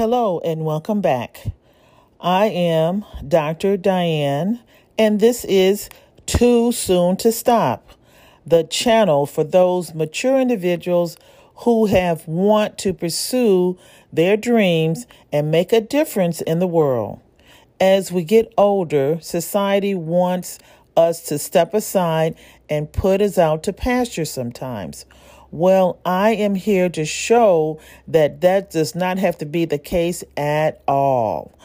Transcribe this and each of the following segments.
Hello and welcome back. I am Dr. Diane, and this is Too Soon to Stop, the channel for those mature individuals who have want to pursue their dreams and make a difference in the world. As we get older, society wants us to step aside and put us out to pasture sometimes. Well, I am here to show that that does not have to be the case at all.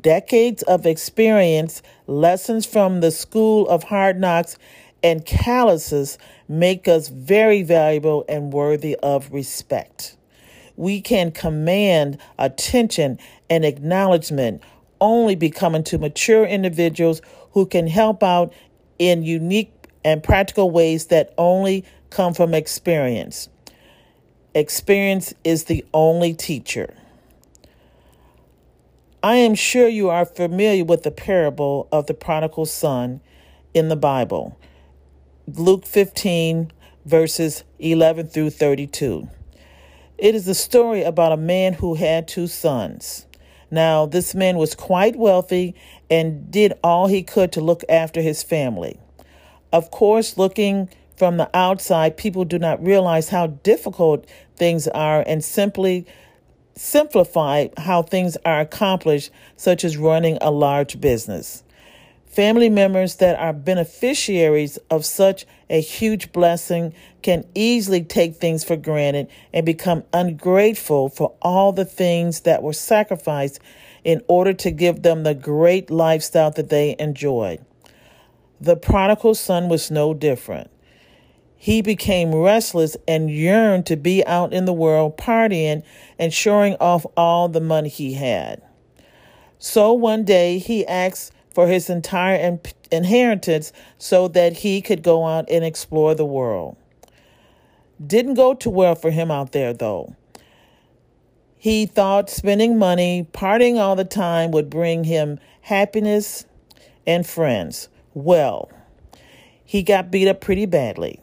Decades of experience, lessons from the school of hard knocks, and calluses make us very valuable and worthy of respect. We can command attention and acknowledgement only becoming to mature individuals who can help out in unique and practical ways that only come from experience. Experience is the only teacher. I am sure you are familiar with the parable of the prodigal son in the Bible, Luke 15, verses 11 through 32. It is a story about a man who had two sons. Now, this man was quite wealthy and did all he could to look after his family. Of course, looking from the outside, people do not realize how difficult things are and simply simplify how things are accomplished, such as running a large business. Family members that are beneficiaries of such a huge blessing can easily take things for granted and become ungrateful for all the things that were sacrificed in order to give them the great lifestyle that they enjoyed. The prodigal son was no different. He became restless and yearned to be out in the world partying and showing off all the money he had. So one day he asked for his entire inheritance so that he could go out and explore the world. Didn't go too well for him out there, though. He thought spending money, partying all the time would bring him happiness and friends. Well, he got beat up pretty badly.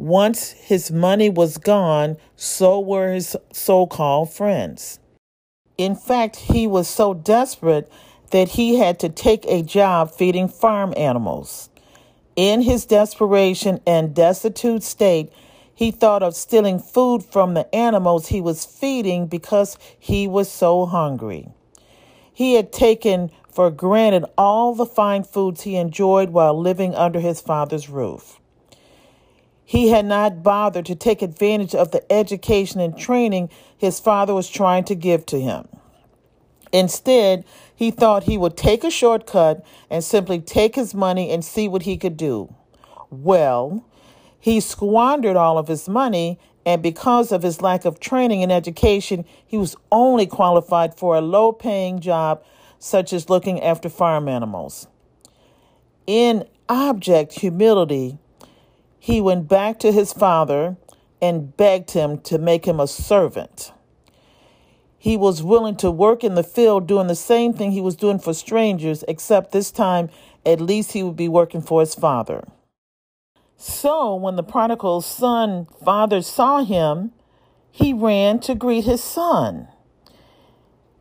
Once his money was gone, so were his so called friends. In fact, he was so desperate that he had to take a job feeding farm animals. In his desperation and destitute state, he thought of stealing food from the animals he was feeding because he was so hungry. He had taken for granted all the fine foods he enjoyed while living under his father's roof. He had not bothered to take advantage of the education and training his father was trying to give to him. Instead, he thought he would take a shortcut and simply take his money and see what he could do. Well, he squandered all of his money, and because of his lack of training and education, he was only qualified for a low paying job such as looking after farm animals. In abject humility, he went back to his father and begged him to make him a servant. He was willing to work in the field doing the same thing he was doing for strangers, except this time at least he would be working for his father. So when the prodigal son father saw him, he ran to greet his son.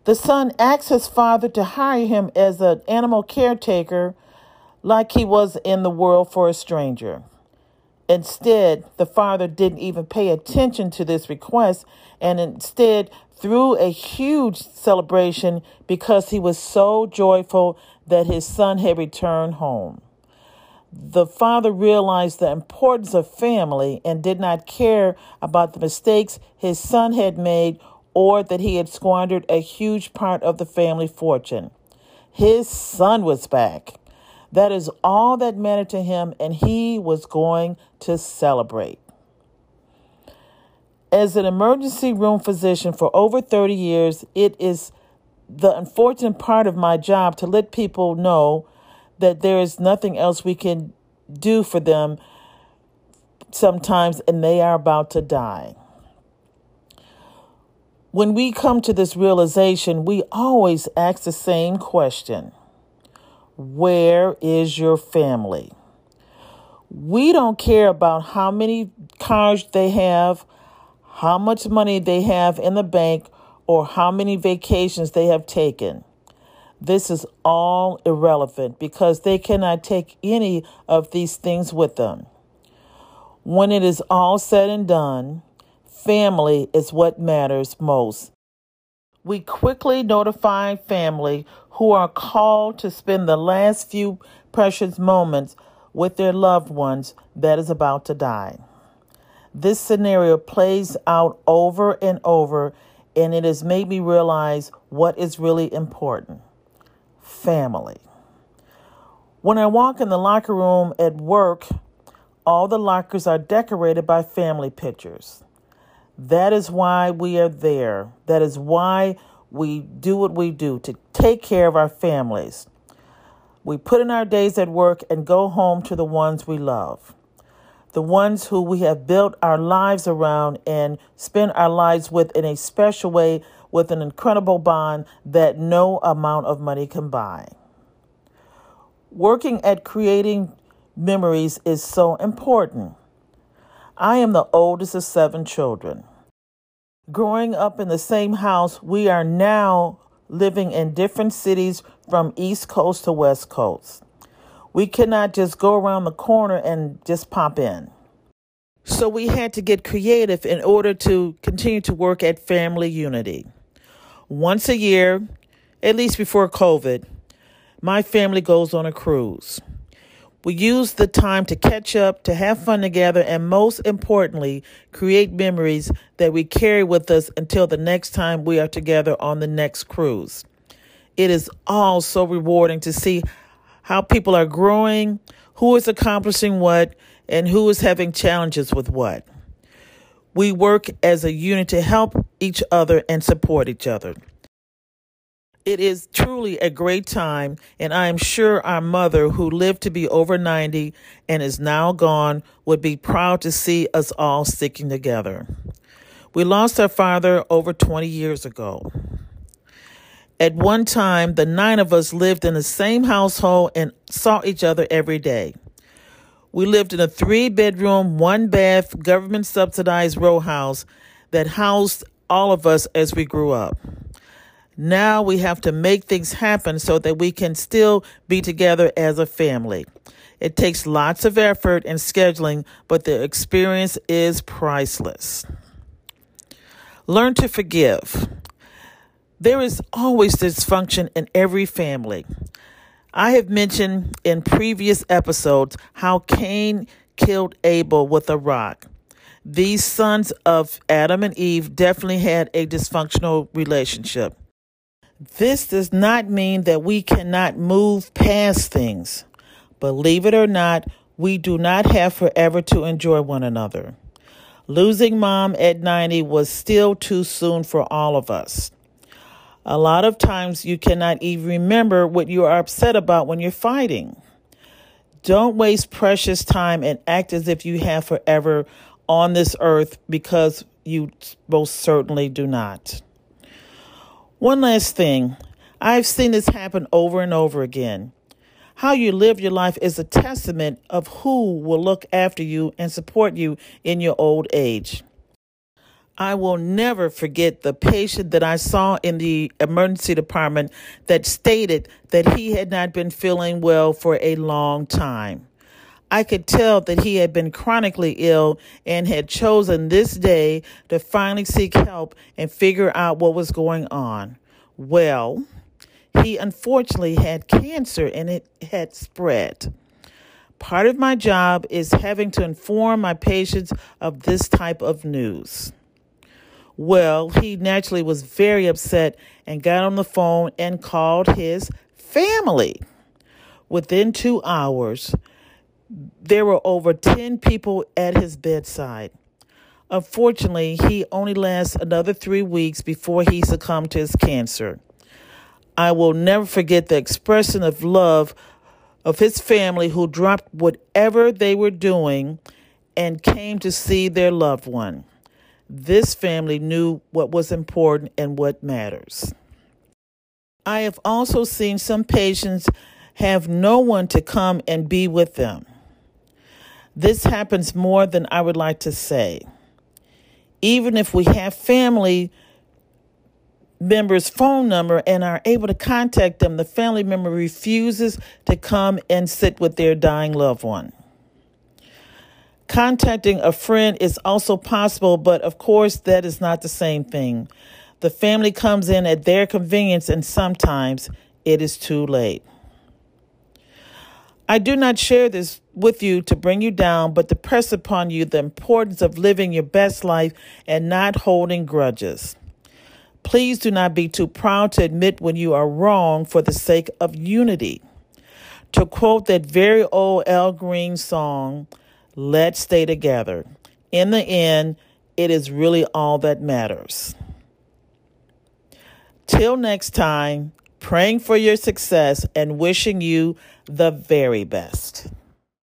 The son asked his father to hire him as an animal caretaker like he was in the world for a stranger. Instead, the father didn't even pay attention to this request and instead threw a huge celebration because he was so joyful that his son had returned home. The father realized the importance of family and did not care about the mistakes his son had made or that he had squandered a huge part of the family fortune. His son was back. That is all that mattered to him, and he was going to celebrate. As an emergency room physician for over 30 years, it is the unfortunate part of my job to let people know that there is nothing else we can do for them sometimes, and they are about to die. When we come to this realization, we always ask the same question Where is your family? We don't care about how many cars they have, how much money they have in the bank, or how many vacations they have taken. This is all irrelevant because they cannot take any of these things with them. When it is all said and done, family is what matters most. We quickly notify family who are called to spend the last few precious moments with their loved ones that is about to die. This scenario plays out over and over, and it has made me realize what is really important family. When I walk in the locker room at work, all the lockers are decorated by family pictures. That is why we are there. That is why we do what we do to take care of our families. We put in our days at work and go home to the ones we love, the ones who we have built our lives around and spend our lives with in a special way with an incredible bond that no amount of money can buy. Working at creating memories is so important. I am the oldest of seven children. Growing up in the same house, we are now living in different cities from East Coast to West Coast. We cannot just go around the corner and just pop in. So we had to get creative in order to continue to work at Family Unity. Once a year, at least before COVID, my family goes on a cruise. We use the time to catch up, to have fun together, and most importantly, create memories that we carry with us until the next time we are together on the next cruise. It is all so rewarding to see how people are growing, who is accomplishing what, and who is having challenges with what. We work as a unit to help each other and support each other. It is truly a great time, and I am sure our mother, who lived to be over 90 and is now gone, would be proud to see us all sticking together. We lost our father over 20 years ago. At one time, the nine of us lived in the same household and saw each other every day. We lived in a three bedroom, one bath, government subsidized row house that housed all of us as we grew up. Now we have to make things happen so that we can still be together as a family. It takes lots of effort and scheduling, but the experience is priceless. Learn to forgive. There is always dysfunction in every family. I have mentioned in previous episodes how Cain killed Abel with a rock. These sons of Adam and Eve definitely had a dysfunctional relationship. This does not mean that we cannot move past things. Believe it or not, we do not have forever to enjoy one another. Losing mom at 90 was still too soon for all of us. A lot of times you cannot even remember what you are upset about when you're fighting. Don't waste precious time and act as if you have forever on this earth because you most certainly do not. One last thing I've seen this happen over and over again. How you live your life is a testament of who will look after you and support you in your old age. I will never forget the patient that I saw in the emergency department that stated that he had not been feeling well for a long time. I could tell that he had been chronically ill and had chosen this day to finally seek help and figure out what was going on. Well, he unfortunately had cancer and it had spread. Part of my job is having to inform my patients of this type of news. Well, he naturally was very upset and got on the phone and called his family. Within two hours, there were over 10 people at his bedside. Unfortunately, he only lasts another three weeks before he succumbed to his cancer. I will never forget the expression of love of his family who dropped whatever they were doing and came to see their loved one. This family knew what was important and what matters. I have also seen some patients have no one to come and be with them. This happens more than I would like to say. Even if we have family member's phone number and are able to contact them, the family member refuses to come and sit with their dying loved one. Contacting a friend is also possible, but of course, that is not the same thing. The family comes in at their convenience, and sometimes it is too late. I do not share this with you to bring you down, but to press upon you the importance of living your best life and not holding grudges. Please do not be too proud to admit when you are wrong for the sake of unity. To quote that very old Al Green song, Let's stay together. In the end, it is really all that matters. Till next time, praying for your success and wishing you the very best.